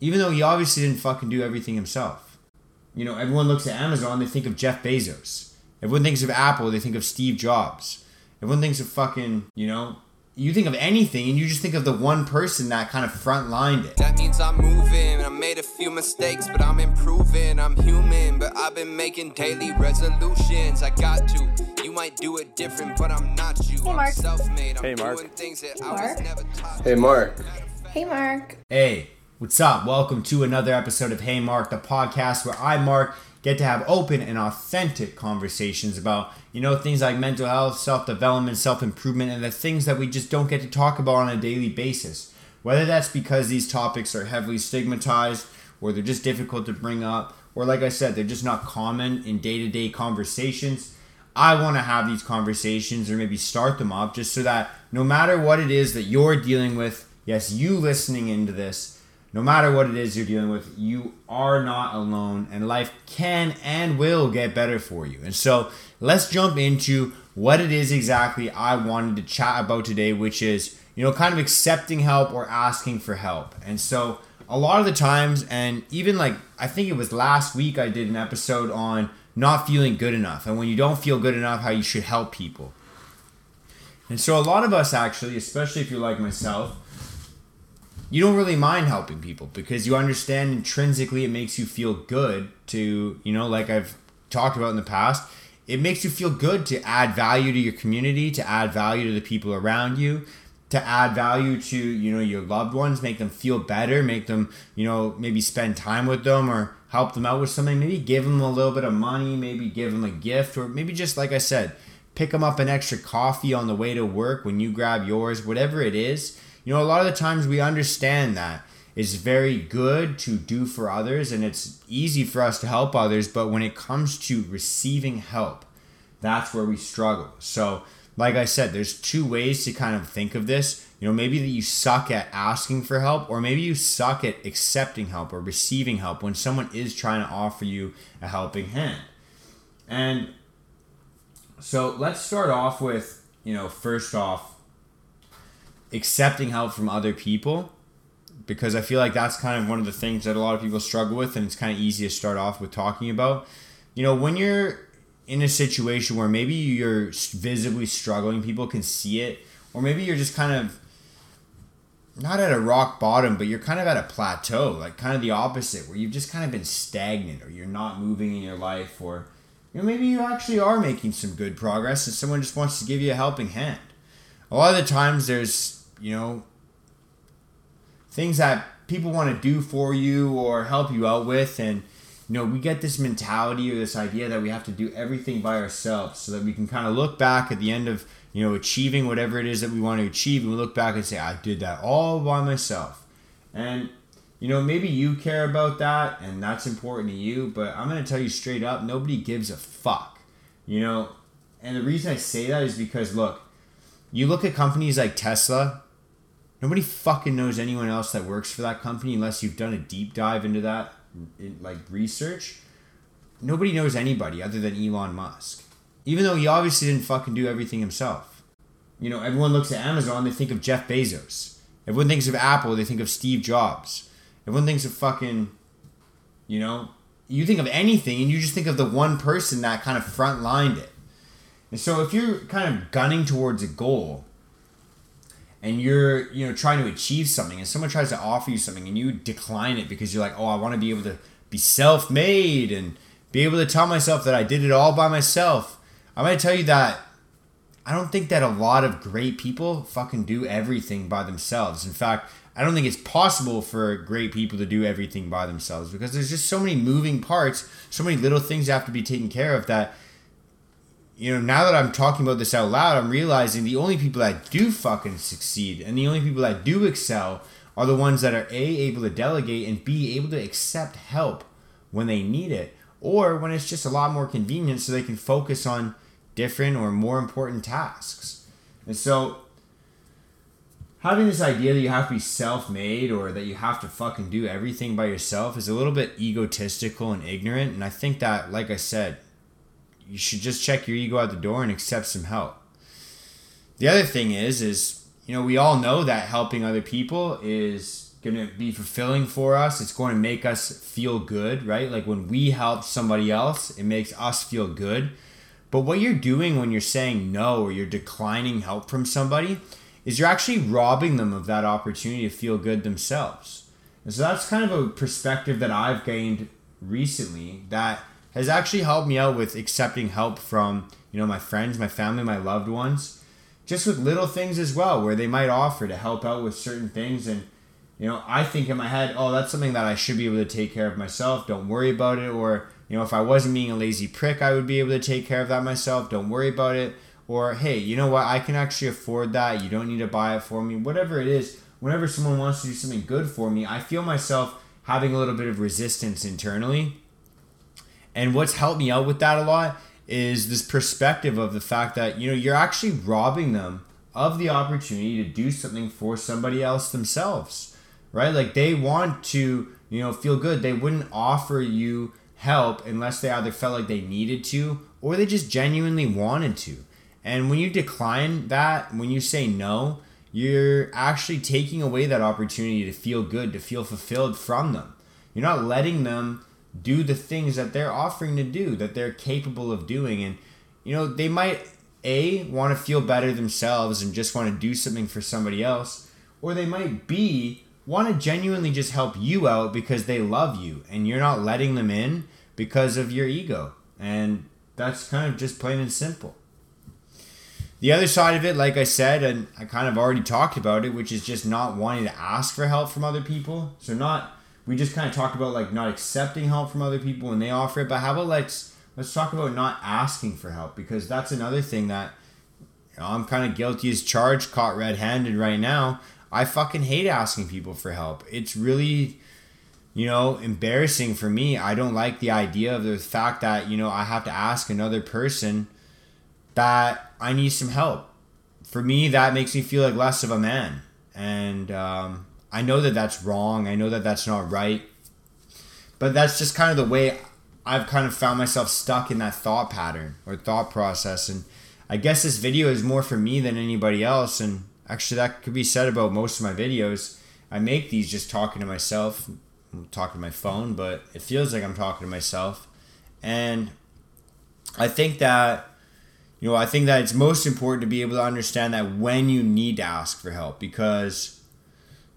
Even though he obviously didn't fucking do everything himself. You know, everyone looks at Amazon, they think of Jeff Bezos. Everyone thinks of Apple, they think of Steve Jobs. Everyone thinks of fucking, you know, you think of anything and you just think of the one person that kind of front lined it. That means I'm moving. I made a few mistakes, but I'm improving. I'm human, but I've been making daily resolutions. I got to. You might do it different, but I'm not you. Hey, Mark. I'm self-made. I'm Hey, Mark. doing things that I Mark. was never taught. Hey, Mark. Hey, Mark. Hey, what's up? Welcome to another episode of Hey Mark, the podcast where I, Mark, get to have open and authentic conversations about, you know, things like mental health, self development, self improvement, and the things that we just don't get to talk about on a daily basis. Whether that's because these topics are heavily stigmatized, or they're just difficult to bring up, or like I said, they're just not common in day to day conversations. I want to have these conversations or maybe start them up just so that no matter what it is that you're dealing with, yes, you listening into this, no matter what it is you're dealing with, you are not alone and life can and will get better for you. And so let's jump into what it is exactly I wanted to chat about today, which is, you know, kind of accepting help or asking for help. And so a lot of the times, and even like I think it was last week, I did an episode on not feeling good enough and when you don't feel good enough, how you should help people. And so a lot of us actually, especially if you're like myself, you don't really mind helping people because you understand intrinsically it makes you feel good to, you know, like I've talked about in the past, it makes you feel good to add value to your community, to add value to the people around you, to add value to, you know, your loved ones, make them feel better, make them, you know, maybe spend time with them or help them out with something, maybe give them a little bit of money, maybe give them a gift or maybe just like I said, pick them up an extra coffee on the way to work when you grab yours, whatever it is. You know, a lot of the times we understand that it's very good to do for others and it's easy for us to help others, but when it comes to receiving help, that's where we struggle. So, like I said, there's two ways to kind of think of this. You know, maybe that you suck at asking for help, or maybe you suck at accepting help or receiving help when someone is trying to offer you a helping hand. And so let's start off with, you know, first off, accepting help from other people because I feel like that's kind of one of the things that a lot of people struggle with, and it's kind of easy to start off with talking about. You know, when you're in a situation where maybe you're visibly struggling, people can see it, or maybe you're just kind of not at a rock bottom, but you're kind of at a plateau, like kind of the opposite, where you've just kind of been stagnant, or you're not moving in your life, or you know, maybe you actually are making some good progress, and someone just wants to give you a helping hand. A lot of the times, there's you know things that people want to do for you or help you out with and you know we get this mentality or this idea that we have to do everything by ourselves so that we can kind of look back at the end of you know achieving whatever it is that we want to achieve and we look back and say i did that all by myself and you know maybe you care about that and that's important to you but i'm going to tell you straight up nobody gives a fuck you know and the reason i say that is because look you look at companies like tesla Nobody fucking knows anyone else that works for that company unless you've done a deep dive into that, in, like research. Nobody knows anybody other than Elon Musk, even though he obviously didn't fucking do everything himself. You know, everyone looks at Amazon, they think of Jeff Bezos. Everyone thinks of Apple, they think of Steve Jobs. Everyone thinks of fucking, you know, you think of anything and you just think of the one person that kind of front lined it. And so if you're kind of gunning towards a goal, and you're you know trying to achieve something and someone tries to offer you something and you decline it because you're like oh i want to be able to be self-made and be able to tell myself that i did it all by myself i'm going to tell you that i don't think that a lot of great people fucking do everything by themselves. In fact i don't think it's possible for great people to do everything by themselves because there's just so many moving parts so many little things have to be taken care of that you know, now that I'm talking about this out loud, I'm realizing the only people that do fucking succeed and the only people that do excel are the ones that are A, able to delegate and B, able to accept help when they need it or when it's just a lot more convenient so they can focus on different or more important tasks. And so, having this idea that you have to be self made or that you have to fucking do everything by yourself is a little bit egotistical and ignorant. And I think that, like I said, you should just check your ego out the door and accept some help. The other thing is, is you know, we all know that helping other people is going to be fulfilling for us. It's going to make us feel good, right? Like when we help somebody else, it makes us feel good. But what you're doing when you're saying no or you're declining help from somebody is you're actually robbing them of that opportunity to feel good themselves. And so that's kind of a perspective that I've gained recently that has actually helped me out with accepting help from, you know, my friends, my family, my loved ones, just with little things as well where they might offer to help out with certain things and you know, I think in my head, oh, that's something that I should be able to take care of myself. Don't worry about it or you know, if I wasn't being a lazy prick, I would be able to take care of that myself. Don't worry about it. Or, hey, you know what? I can actually afford that. You don't need to buy it for me. Whatever it is, whenever someone wants to do something good for me, I feel myself having a little bit of resistance internally. And what's helped me out with that a lot is this perspective of the fact that, you know, you're actually robbing them of the opportunity to do something for somebody else themselves, right? Like they want to, you know, feel good. They wouldn't offer you help unless they either felt like they needed to or they just genuinely wanted to. And when you decline that, when you say no, you're actually taking away that opportunity to feel good, to feel fulfilled from them. You're not letting them do the things that they're offering to do, that they're capable of doing. And, you know, they might, A, want to feel better themselves and just want to do something for somebody else, or they might, B, want to genuinely just help you out because they love you and you're not letting them in because of your ego. And that's kind of just plain and simple. The other side of it, like I said, and I kind of already talked about it, which is just not wanting to ask for help from other people. So not we just kind of talked about like not accepting help from other people when they offer it, but how about let's let's talk about not asking for help because that's another thing that you know, I'm kind of guilty as charged, caught red-handed right now. I fucking hate asking people for help. It's really, you know, embarrassing for me. I don't like the idea of the fact that, you know, I have to ask another person that I need some help. For me, that makes me feel like less of a man. And um, I know that that's wrong. I know that that's not right. But that's just kind of the way I've kind of found myself stuck in that thought pattern or thought process. And I guess this video is more for me than anybody else. And Actually, that could be said about most of my videos. I make these just talking to myself, I'm talking to my phone, but it feels like I'm talking to myself. And I think that, you know, I think that it's most important to be able to understand that when you need to ask for help because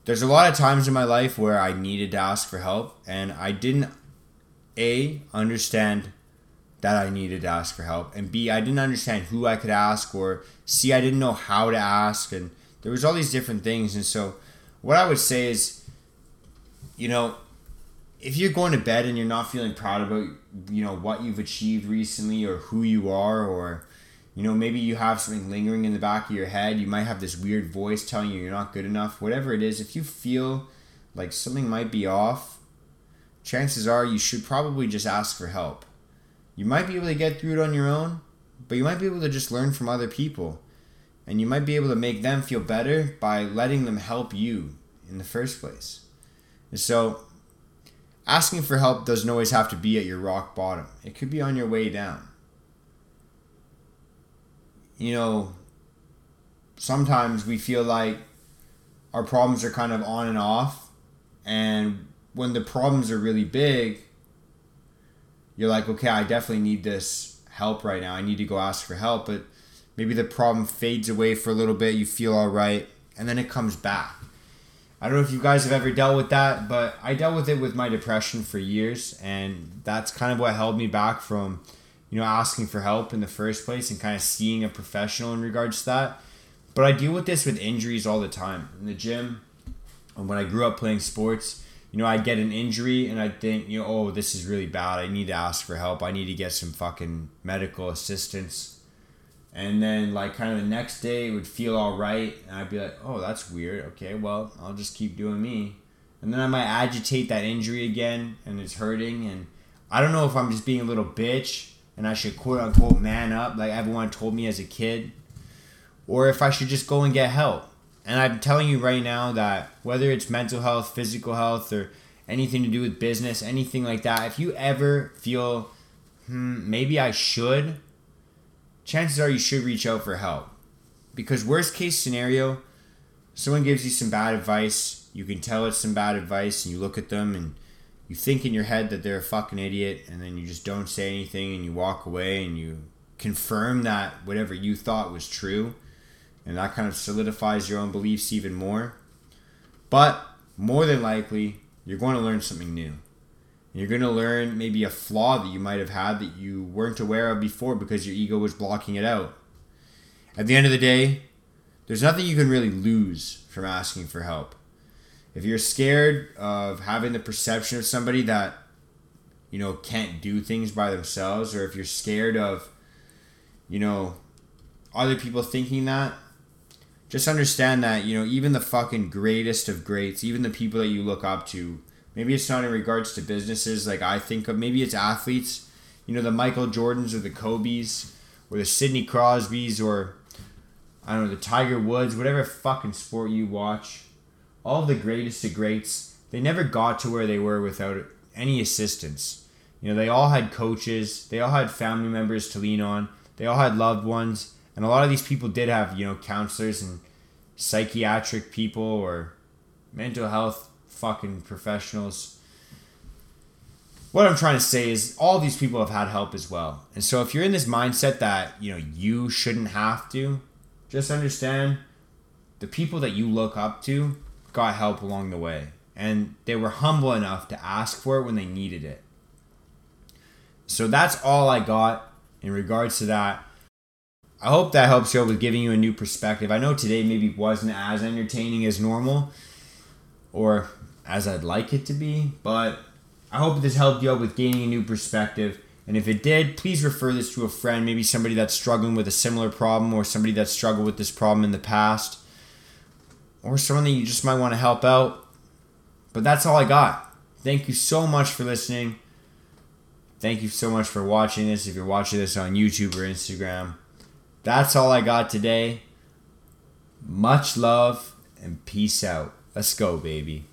there's a lot of times in my life where I needed to ask for help and I didn't A, understand that I needed to ask for help, and B, I didn't understand who I could ask, or C, I didn't know how to ask, and there was all these different things and so what i would say is you know if you're going to bed and you're not feeling proud about you know what you've achieved recently or who you are or you know maybe you have something lingering in the back of your head you might have this weird voice telling you you're not good enough whatever it is if you feel like something might be off chances are you should probably just ask for help. You might be able to get through it on your own but you might be able to just learn from other people and you might be able to make them feel better by letting them help you in the first place. And so, asking for help doesn't always have to be at your rock bottom, it could be on your way down. You know, sometimes we feel like our problems are kind of on and off, and when the problems are really big, you're like, okay, I definitely need this help right now. I need to go ask for help. But maybe the problem fades away for a little bit, you feel all right, and then it comes back. I don't know if you guys have ever dealt with that, but I dealt with it with my depression for years, and that's kind of what held me back from, you know, asking for help in the first place and kind of seeing a professional in regards to that. But I deal with this with injuries all the time in the gym. And when I grew up playing sports, you know, I'd get an injury and I'd think, you know, oh, this is really bad. I need to ask for help. I need to get some fucking medical assistance and then like kind of the next day it would feel all right and i'd be like oh that's weird. Okay well i'll just keep doing me. And then i might agitate that injury again and it's hurting and i don't know if i'm just being a little bitch and i should quote unquote man up like everyone told me as a kid or if i should just go and get help. And i'm telling you right now that whether it's mental health physical health or anything to do with business anything like that if you ever feel hmm, maybe i should chances are you should reach out for help. Because worst case scenario, someone gives you some bad advice, you can tell it's some bad advice and you look at them and you think in your head that they're a fucking idiot and then you just don't say anything and you walk away and you confirm that whatever you thought was true and that kind of solidifies your own beliefs even more. But more than likely, you're going to learn something new. You're going to learn maybe a flaw that you might have had that you weren't aware of before because your ego was blocking it out. At the end of the day, there's nothing you can really lose from asking for help. If you're scared of having the perception of somebody that, you know, can't do things by themselves, or if you're scared of, you know, other people thinking that, just understand that, you know, even the fucking greatest of greats, even the people that you look up to, maybe it's not in regards to businesses like I think of, maybe it's athletes, you know, the Michael Jordans or the Kobe's or the Sidney Crosby's or I don't know, the Tiger Woods, whatever fucking sport you watch, all the greatest of greats, they never got to where they were without any assistance. You know, they all had coaches, they all had family members to lean on, they all had loved ones, and a lot of these people did have, you know, counselors and psychiatric people or mental health fucking professionals. What I'm trying to say is all these people have had help as well. And so if you're in this mindset that, you know, you shouldn't have to, just understand the people that you look up to got help along the way. And they were humble enough to ask for it when they needed it. So that's all I got in regards to that. I hope that helps you with giving you a new perspective. I know today maybe wasn't as entertaining as normal or as I'd like it to be, but I hope this helped you out with gaining a new perspective. And if it did, please refer this to a friend, maybe somebody that's struggling with a similar problem or somebody that's struggled with this problem in the past or someone that you just might want to help out. But that's all I got. Thank you so much for listening. Thank you so much for watching this if you're watching this on YouTube or Instagram. That's all I got today. Much love and peace out. Let's go, baby.